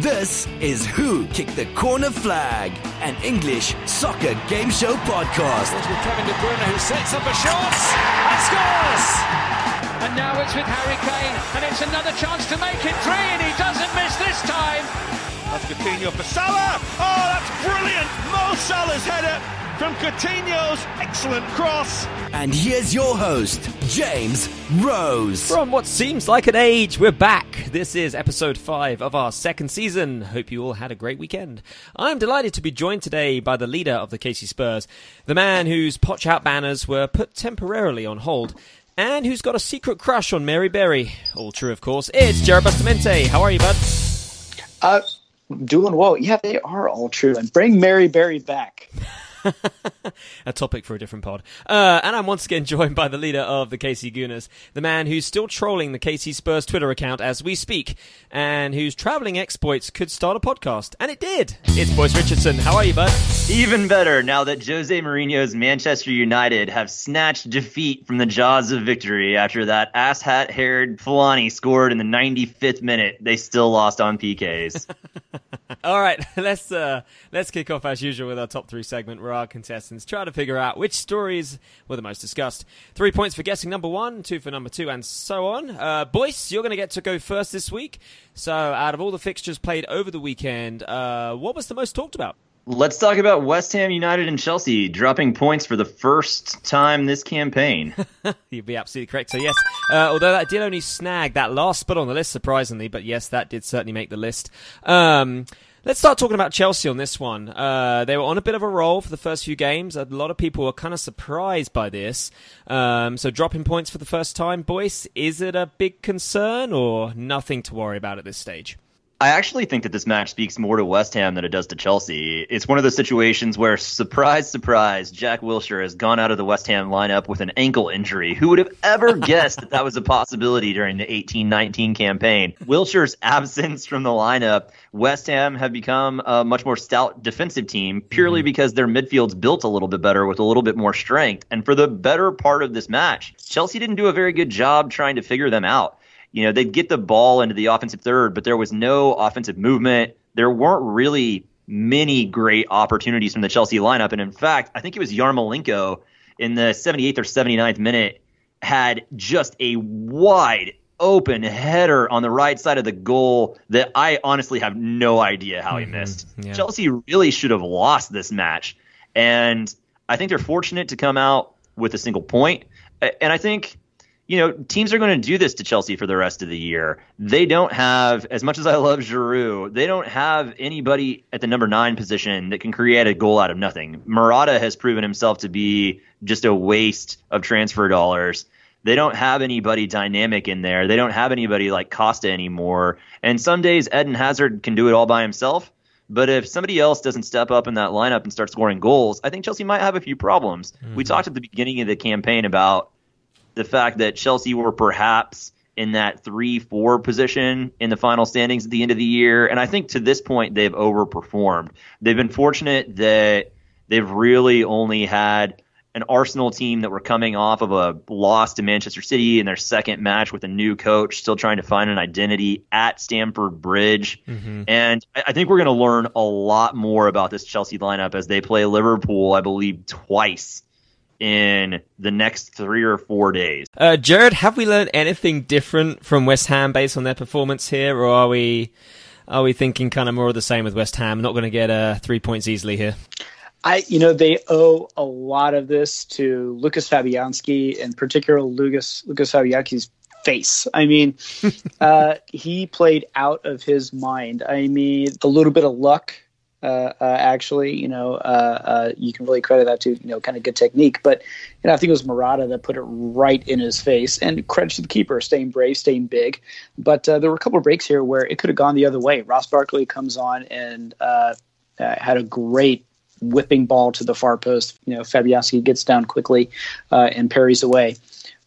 This is Who Kicked the Corner Flag, an English soccer game show podcast. It's with Kevin De Bruyne who sets up a shot and scores! And now it's with Harry Kane, and it's another chance to make it three, and he doesn't miss this time. That's Coutinho for Salah. Oh, that's brilliant! Mo Salah's header from Coutinho's excellent cross. And here's your host, James Rose. From what seems like an age, we're back. This is episode 5 of our second season. Hope you all had a great weekend. I'm delighted to be joined today by the leader of the KC Spurs, the man whose potch out banners were put temporarily on hold, and who's got a secret crush on Mary Berry. All true, of course. It's Jared Bustamente. How are you, bud? Uh, doing well. Yeah, they are all true. And bring Mary Berry back. a topic for a different pod. Uh, and I'm once again joined by the leader of the KC Gooners, the man who's still trolling the KC Spurs Twitter account as we speak, and whose traveling exploits could start a podcast. And it did. It's Boyce Richardson. How are you, bud? Even better now that Jose Mourinho's Manchester United have snatched defeat from the jaws of victory after that asshat haired Fellaini scored in the 95th minute. They still lost on PKs. All right, let's uh, let's kick off as usual with our top three segment, where our contestants try to figure out which stories were the most discussed. Three points for guessing number one, two for number two, and so on. Uh, Boyce, you're going to get to go first this week. So, out of all the fixtures played over the weekend, uh, what was the most talked about? Let's talk about West Ham United and Chelsea dropping points for the first time this campaign. You'd be absolutely correct. So, yes, uh, although that did only snag that last spot on the list, surprisingly, but yes, that did certainly make the list. Um, Let's start talking about Chelsea on this one. Uh, they were on a bit of a roll for the first few games. A lot of people were kind of surprised by this. Um, so dropping points for the first time, Boyce, is it a big concern or nothing to worry about at this stage? I actually think that this match speaks more to West Ham than it does to Chelsea. It's one of those situations where, surprise, surprise, Jack Wilshere has gone out of the West Ham lineup with an ankle injury. Who would have ever guessed that that was a possibility during the 18 19 campaign? Wilshere's absence from the lineup, West Ham have become a much more stout defensive team purely mm-hmm. because their midfield's built a little bit better with a little bit more strength. And for the better part of this match, Chelsea didn't do a very good job trying to figure them out you know, they'd get the ball into the offensive third, but there was no offensive movement. There weren't really many great opportunities from the Chelsea lineup. And in fact, I think it was Yarmolenko in the 78th or 79th minute had just a wide open header on the right side of the goal that I honestly have no idea how he mm-hmm. missed. Yeah. Chelsea really should have lost this match. And I think they're fortunate to come out with a single point. And I think you know, teams are going to do this to Chelsea for the rest of the year. They don't have, as much as I love Giroud, they don't have anybody at the number nine position that can create a goal out of nothing. Morata has proven himself to be just a waste of transfer dollars. They don't have anybody dynamic in there. They don't have anybody like Costa anymore. And some days Eden Hazard can do it all by himself. But if somebody else doesn't step up in that lineup and start scoring goals, I think Chelsea might have a few problems. Mm-hmm. We talked at the beginning of the campaign about the fact that Chelsea were perhaps in that three four position in the final standings at the end of the year. And I think to this point they've overperformed. They've been fortunate that they've really only had an Arsenal team that were coming off of a loss to Manchester City in their second match with a new coach, still trying to find an identity at Stamford Bridge. Mm-hmm. And I think we're going to learn a lot more about this Chelsea lineup as they play Liverpool, I believe, twice in the next three or four days. Uh, Jared, have we learned anything different from West Ham based on their performance here, or are we are we thinking kind of more of the same with West Ham? Not going to get uh, three points easily here. I, you know, they owe a lot of this to Lucas Fabianski, and particularly Lucas Lucas Fabianski's face. I mean, uh, he played out of his mind. I mean, a little bit of luck uh, uh, actually, you know, uh, uh, you can really credit that to you know kind of good technique. But you know, I think it was Morata that put it right in his face, and credit to the keeper, staying brave, staying big. But uh, there were a couple of breaks here where it could have gone the other way. Ross Barkley comes on and had a great whipping ball to the far post. You know, Fabianski gets down quickly and parries away.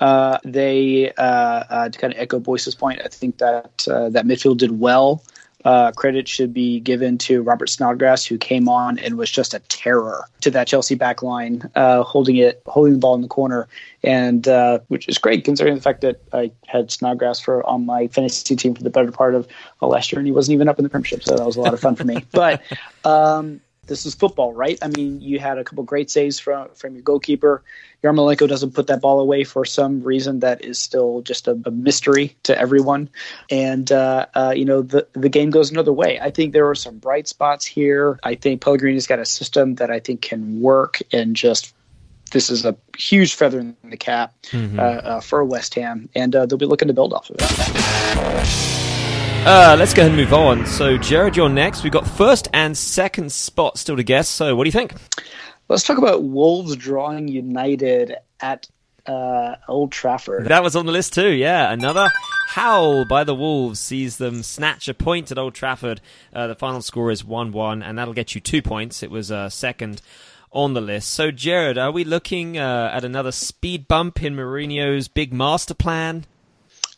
Uh, they uh, uh, to kind of echo Boyce's point. I think that that midfield did well uh, credit should be given to Robert Snodgrass, who came on and was just a terror to that Chelsea back line, uh, holding it, holding the ball in the corner, and uh, which is great considering the fact that I had Snodgrass for on my fantasy team for the better part of last year, and he wasn't even up in the Premiership, so that was a lot of fun for me. But um, this is football, right? I mean, you had a couple great saves from from your goalkeeper. Yarmolenko doesn't put that ball away for some reason that is still just a, a mystery to everyone, and uh, uh, you know the the game goes another way. I think there are some bright spots here. I think Pellegrini's got a system that I think can work and just. This is a huge feather in the cap mm-hmm. uh, uh for West Ham, and uh, they'll be looking to build off of it. Uh, let's go ahead and move on. So, Jared, you're next. We've got first and second spot still to guess. So, what do you think? Let's talk about Wolves drawing United at uh, Old Trafford. That was on the list too. Yeah, another howl by the Wolves sees them snatch a point at Old Trafford. Uh, the final score is one-one, and that'll get you two points. It was uh, second on the list. So, Jared, are we looking uh, at another speed bump in Mourinho's big master plan?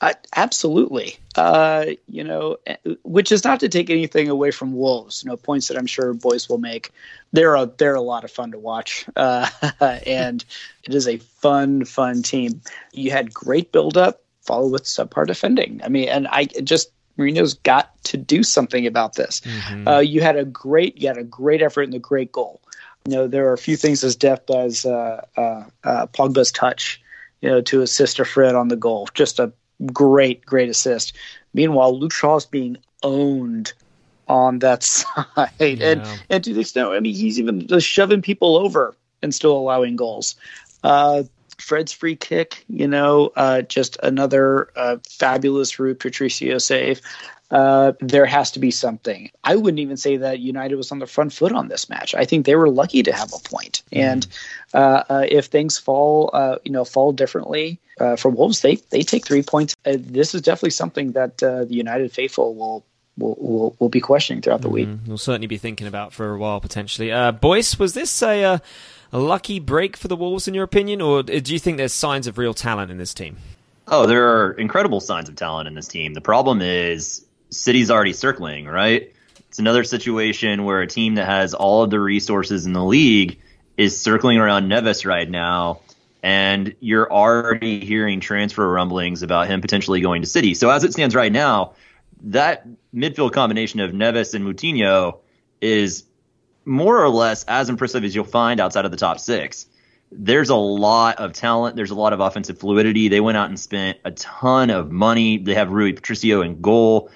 Uh, absolutely. Uh, you know, eh, which is not to take anything away from Wolves. You know, points that I'm sure boys will make. They're a they're a lot of fun to watch, uh, and it is a fun fun team. You had great build up, followed with subpar defending. I mean, and I just Mourinho's got to do something about this. Mm-hmm. Uh, you had a great you had a great effort and the great goal. You know, there are a few things as deft as uh, uh, uh, Pogba's touch you know, to assist a Fred on the goal. Just a great, great assist. Meanwhile, Luke Shaw's being owned on that side, yeah. and and to the extent, I mean, he's even just shoving people over and still allowing goals. Uh, Fred's free kick, you know, uh, just another uh, fabulous Rui Patricio save. Uh, there has to be something. I wouldn't even say that United was on the front foot on this match. I think they were lucky to have a point. Mm. And uh, uh, if things fall, uh, you know, fall differently uh, for Wolves, they they take three points. Uh, this is definitely something that the United faithful will Will, will, will be questioning throughout the mm, week. We'll certainly be thinking about for a while potentially. Uh, Boyce, was this a, a, a lucky break for the Wolves in your opinion, or do you think there's signs of real talent in this team? Oh, there are incredible signs of talent in this team. The problem is City's already circling, right? It's another situation where a team that has all of the resources in the league is circling around Neves right now, and you're already hearing transfer rumblings about him potentially going to City. So as it stands right now, that midfield combination of Neves and Moutinho is more or less as impressive as you'll find outside of the top six. There's a lot of talent. There's a lot of offensive fluidity. They went out and spent a ton of money. They have Rui Patricio in goal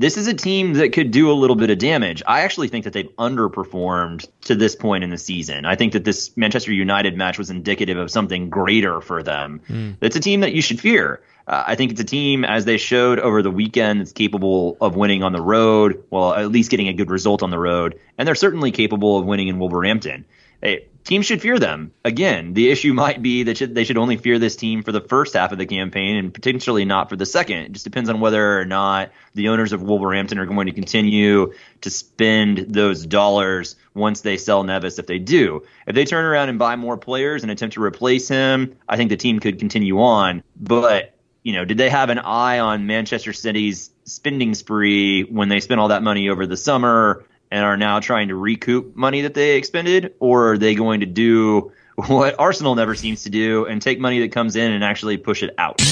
this is a team that could do a little bit of damage. I actually think that they've underperformed to this point in the season. I think that this Manchester United match was indicative of something greater for them. Mm. It's a team that you should fear. Uh, I think it's a team, as they showed over the weekend, that's capable of winning on the road, well, at least getting a good result on the road. And they're certainly capable of winning in Wolverhampton. Hey, teams should fear them. Again, the issue might be that they should only fear this team for the first half of the campaign and potentially not for the second. It just depends on whether or not the owners of Wolverhampton are going to continue to spend those dollars once they sell Neves. If they do, if they turn around and buy more players and attempt to replace him, I think the team could continue on. But you know, did they have an eye on Manchester City's spending spree when they spent all that money over the summer? And are now trying to recoup money that they expended, or are they going to do what Arsenal never seems to do and take money that comes in and actually push it out?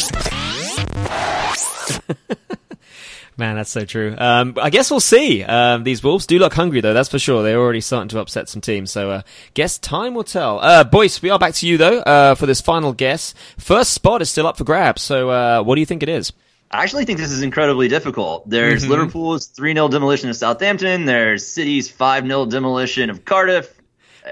Man, that's so true. Um, I guess we'll see. Um, these Wolves do look hungry, though. That's for sure. They're already starting to upset some teams. So, uh, guess time will tell. Uh, Boyce, we are back to you though uh, for this final guess. First spot is still up for grabs. So, uh, what do you think it is? I actually think this is incredibly difficult. There's mm-hmm. Liverpool's 3 0 demolition of Southampton. There's City's 5 0 demolition of Cardiff.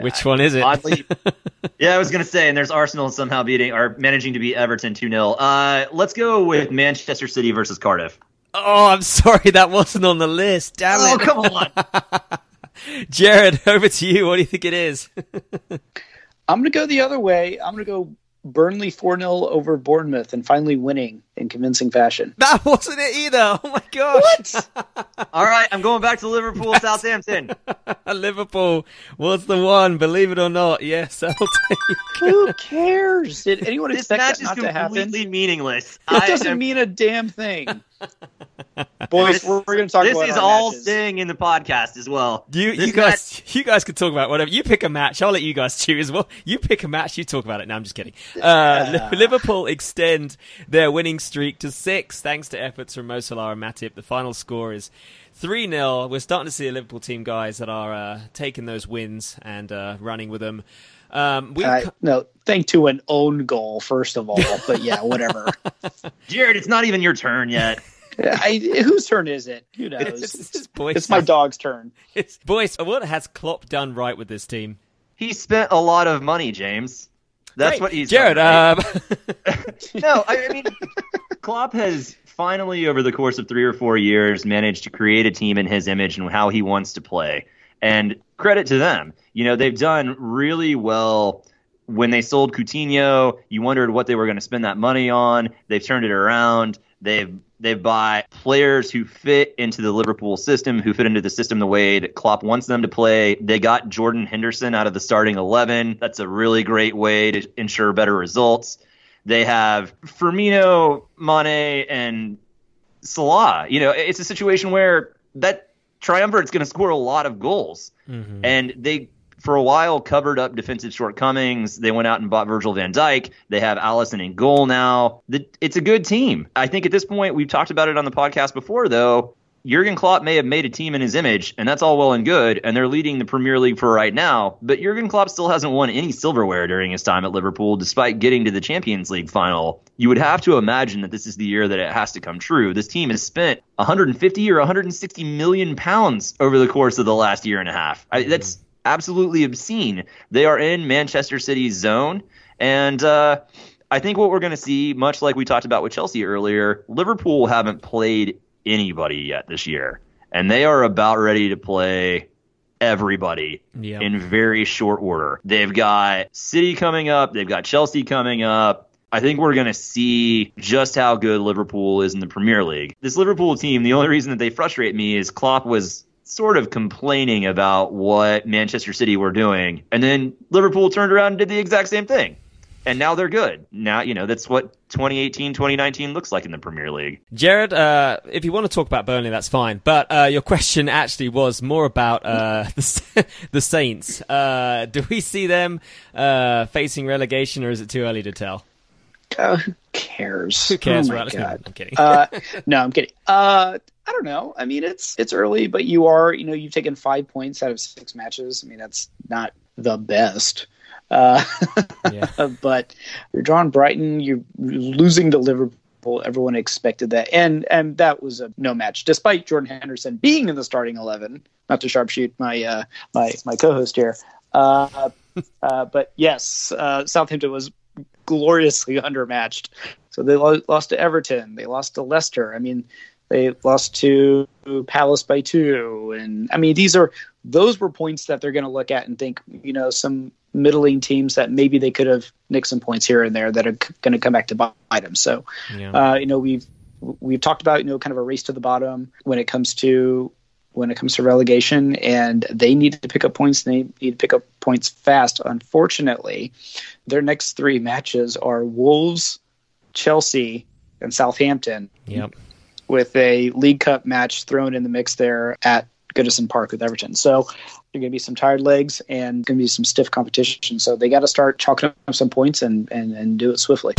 Which one is it? Oddly, yeah, I was going to say, and there's Arsenal somehow beating or managing to beat Everton 2 0. Uh, let's go with Manchester City versus Cardiff. Oh, I'm sorry, that wasn't on the list. Damn oh, it. come on. Jared, over to you. What do you think it is? I'm going to go the other way. I'm going to go Burnley 4 0 over Bournemouth and finally winning in convincing fashion. That wasn't it either. Oh my gosh. What? All right, I'm going back to Liverpool, Southampton. Liverpool was the one, believe it or not. Yes, I'll take Who cares? Did anyone this expect match that not is to happen? completely meaningless. It doesn't mean a damn thing. Boys, we're, we're going to talk This about is our all matches. staying in the podcast as well. You, you guys, you guys can talk about whatever. You pick a match. I'll let you guys choose. Well, you pick a match. You talk about it. No, I'm just kidding. Uh, Liverpool extend their winning streak to six, thanks to efforts from Mo Salah and Matip. The final score is three 0 We're starting to see a Liverpool team, guys, that are uh, taking those wins and uh, running with them. Um, we Uh, no, thank to an own goal first of all, but yeah, whatever. Jared, it's not even your turn yet. I, whose turn is it? Who knows? it's, It's, it's, boys, my dog's turn. It's, boys, what has Klopp done right with this team? He spent a lot of money, James. That's Great. what he's Jared. done, right? Um, no, I, I mean, Klopp has finally, over the course of three or four years, managed to create a team in his image and how he wants to play. And credit to them. You know, they've done really well. When they sold Coutinho, you wondered what they were going to spend that money on. They've turned it around. They've they've bought players who fit into the Liverpool system, who fit into the system the way that Klopp wants them to play. They got Jordan Henderson out of the starting eleven. That's a really great way to ensure better results. They have Firmino, Mane, and Salah. You know, it's a situation where that triumvirate's going to score a lot of goals, mm-hmm. and they. For a while, covered up defensive shortcomings. They went out and bought Virgil van Dijk. They have Alisson in goal now. The, it's a good team. I think at this point, we've talked about it on the podcast before, though. Jurgen Klopp may have made a team in his image, and that's all well and good, and they're leading the Premier League for right now. But Jurgen Klopp still hasn't won any silverware during his time at Liverpool, despite getting to the Champions League final. You would have to imagine that this is the year that it has to come true. This team has spent 150 or 160 million pounds over the course of the last year and a half. I, that's absolutely obscene. They are in Manchester City's zone, and uh, I think what we're going to see, much like we talked about with Chelsea earlier, Liverpool haven't played anybody yet this year, and they are about ready to play everybody Yep. in very short order. They've got City coming up, they've got Chelsea coming up. I think we're going to see just how good Liverpool is in the Premier League. This Liverpool team, the only reason that they frustrate me is Klopp was sort of complaining about what Manchester City were doing, and then Liverpool turned around and did the exact same thing. And now they're good. Now, you know, that's what 2018, 2019 looks like in the Premier League. Jared, uh, if you want to talk about Burnley, that's fine. But uh, your question actually was more about uh, the, the Saints. Uh, do we see them uh, facing relegation, or is it too early to tell? Who cares? Who cares, Oh my? God. I'm kidding. uh, no, I'm kidding. Uh, I don't know. I mean, it's it's early, but you are, you know, you've taken five points out of six matches. I mean, that's not the best. Uh, Yeah. but you're drawing Brighton. You're losing to Liverpool. Everyone expected that, and and that was a no match, despite Jordan Henderson being in the starting eleven. Not to sharpshoot my uh, my my co-host here, uh, uh, but yes, uh, Southampton was gloriously undermatched. So they lo- lost to Everton. They lost to Leicester. I mean, they lost to Palace by two. And I mean, these are those were points that they're going to look at and think, you know, some middling teams that maybe they could have nicked some points here and there that are c- going to come back to bite them. So, Yeah. uh, you know, we've we've talked about you know kind of a race to the bottom when it comes to when it comes to relegation, and they need to pick up points. They need to pick up points fast. Unfortunately, their next three matches are Wolves, Chelsea, and Southampton, Yep. with a League Cup match thrown in the mix there at Goodison Park with Everton. So there are going to be some tired legs and going to be some stiff competition. So they got to start chalking up some points and, and, and do it swiftly.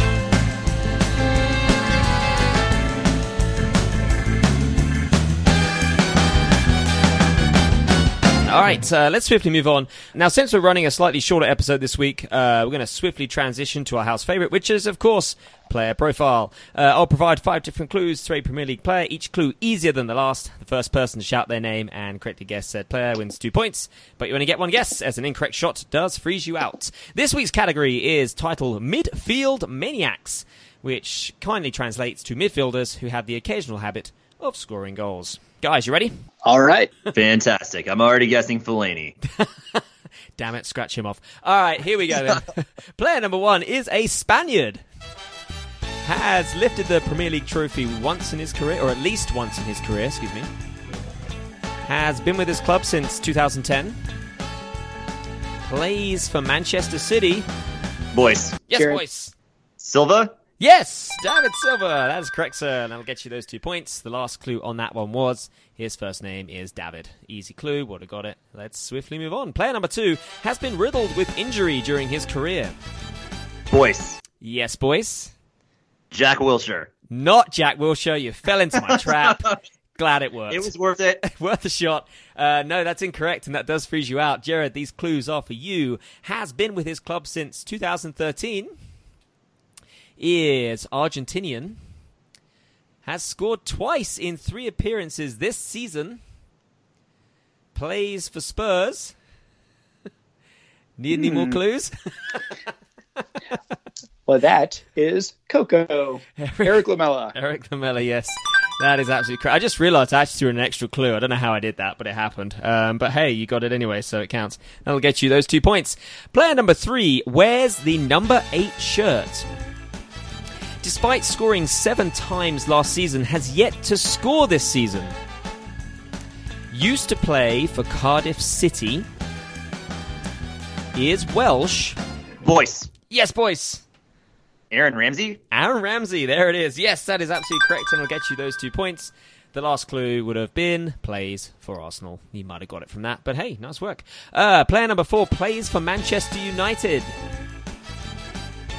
All right, uh, let's swiftly move on. Now, since we're running a slightly shorter episode this week, uh, we're going to swiftly transition to our house favorite, which is, of course, player profile. Uh, I'll provide five different clues to a Premier League player, each clue easier than the last. The first person to shout their name and correctly guess said player wins two points, but you only get one guess, as an incorrect shot does freeze you out. This week's category is titled Midfield Maniacs, which kindly translates to midfielders who have the occasional habit of scoring goals. Guys, you ready? All right. Fantastic. I'm already guessing Fellaini. Damn it, scratch him off. All right, here we go then. Player number one is a Spaniard. Has lifted the Premier League trophy once in his career, or at least once in his career, excuse me. Has been with his club since 2010. Plays for Manchester City. Boys. Yes, Jared. boys. Silva? Yes, David Silva. That is correct, sir. And that'll get you those two points. The last clue on that one was his first name is David. Easy clue, would have got it. Let's swiftly move on. Player number two has been riddled with injury during his career. Boyce. Yes, Boyce. Jack Wilshere. Not Jack Wilshere. You fell into my trap. Glad it worked. It was worth it. worth a shot. Uh, no, that's incorrect, and that does freeze you out. Jared, these clues are for you. Has been with his club since 2013. Is Argentinian. Has scored twice in three appearances this season. Plays for Spurs. Need any more clues? Well, that is Coco. Erik Lamela. Erik Lamela, yes. That is absolutely correct. I just realised I actually threw an extra clue. I don't know how I did that, but it happened. Um, but hey, you got it anyway, so it counts. That'll get you those two points. Player number three wears the number eight shirt. Despite scoring seven times last season, has yet to score this season. Used to play for Cardiff City. Is Welsh. Boyce. Yes, boys. Aaron Ramsey. Aaron Ramsey, there it is. Yes, that is absolutely correct, and I'll get you those two points. The last clue would have been plays for Arsenal. You might have got it from that, but hey, nice work. Uh, player number four plays for Manchester United.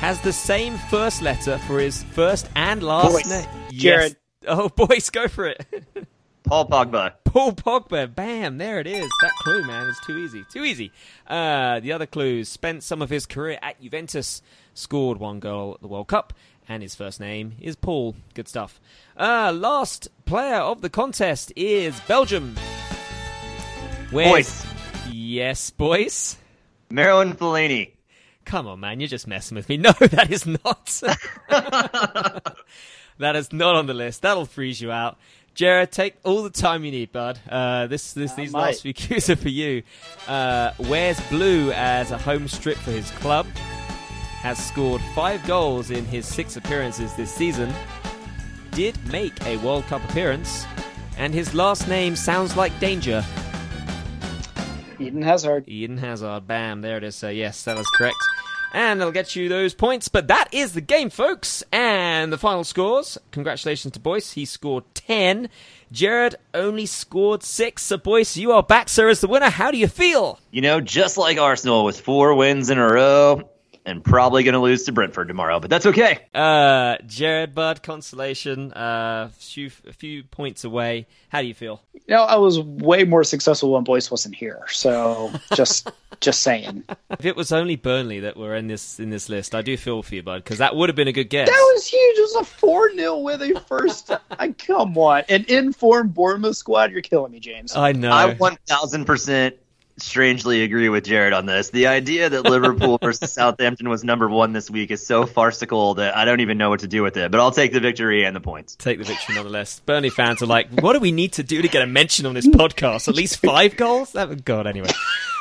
Has the same first letter for his first and last Boyce. name. Jared. Oh, boys, go for it. Paul Pogba. Paul Pogba. Bam, there it is. That clue, man, is too easy. Too easy. Uh, the other clues spent some of his career at Juventus, scored one goal at the World Cup, and his first name is Paul. Good stuff. Uh, last player of the contest is Belgium. Where's... Boyce. Yes, boys. Marouane Fellaini. Come on, man, you're just messing with me. No, that is not. that is not on the list. That'll freeze you out. Jared, take all the time you need, bud. Uh, this, this, these might. last few cues are for you. Uh, wears blue as a home strip for his club. Has scored five goals in his six appearances this season. Did make a World Cup appearance, and his last name sounds like danger. Eden Hazard. Eden Hazard. Bam, there it is. So yes, that is correct. And that'll get you those points. But that is the game, folks. And the final scores. Congratulations to Boyce. He scored 10. Jared only scored 6. So, Boyce, you are back, sir, as the winner. How do you feel? You know, just like Arsenal with four wins in a row and probably going to lose to Brentford tomorrow, but that's okay. Uh, Jared, bud, consolation. Uh, few, a few points away. How do you feel? You know, I was way more successful when Boyce wasn't here. So just just saying. If it was only Burnley that were in this in this list, I do feel for you, bud, because that would have been a good guess. That was huge. It was a 4 0 with a first. I, come on. An informed Bournemouth squad. You're killing me, James. I know. I 1000% strangely agree with Jared on this. The idea that Liverpool versus Southampton was number one this week is so farcical that I don't even know what to do with it, but I'll take the victory and the points. take the victory nonetheless. Burnley fans are like, what do we need to do to get a mention on this podcast? At least five goals? That God, anyway.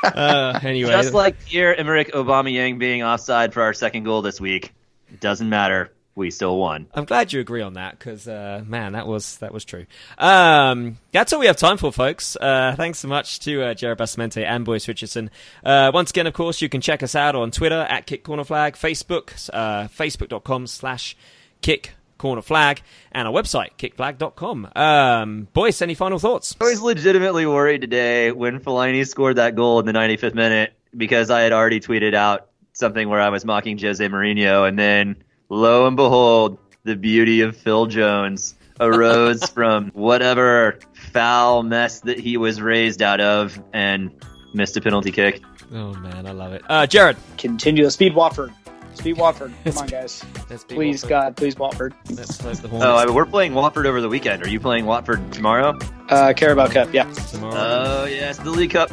Uh, anyway, Just like here, Pierre Emerick Aubameyang being offside for our second goal this week, it doesn't matter. We still won. I'm glad you agree on that because, uh, man, that was that was true. Um, that's all we have time for, folks. Uh, thanks so much to uh, Jared Basamente and Boyce Richardson. Uh, once again, of course, you can check us out on Twitter at Kick Corner Flag, Facebook, uh, facebook.com slash Kick Corner Flag, and our website, kickflag.com. Um, Boyce, any final thoughts? I was legitimately worried today when Fellaini scored that goal in the 95th minute because I had already tweeted out something where I was mocking Jose Mourinho, and then lo and behold, the beauty of Phil Jones arose from whatever foul mess that he was raised out of and missed a penalty kick. Oh, man, I love it. Uh, Jared. Continue to speed Watford. Speed Watford. Come on, guys. Please, Watford. God, please Watford. Let's hope the Oh, Hornets I- we're playing Watford over the weekend. Are you playing Watford tomorrow? Uh, Carabao Cup, yeah. tomorrow. Oh, yes, the League Cup.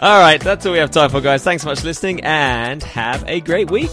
All right, that's all we have time for, guys. Thanks so much for listening, and have a great week.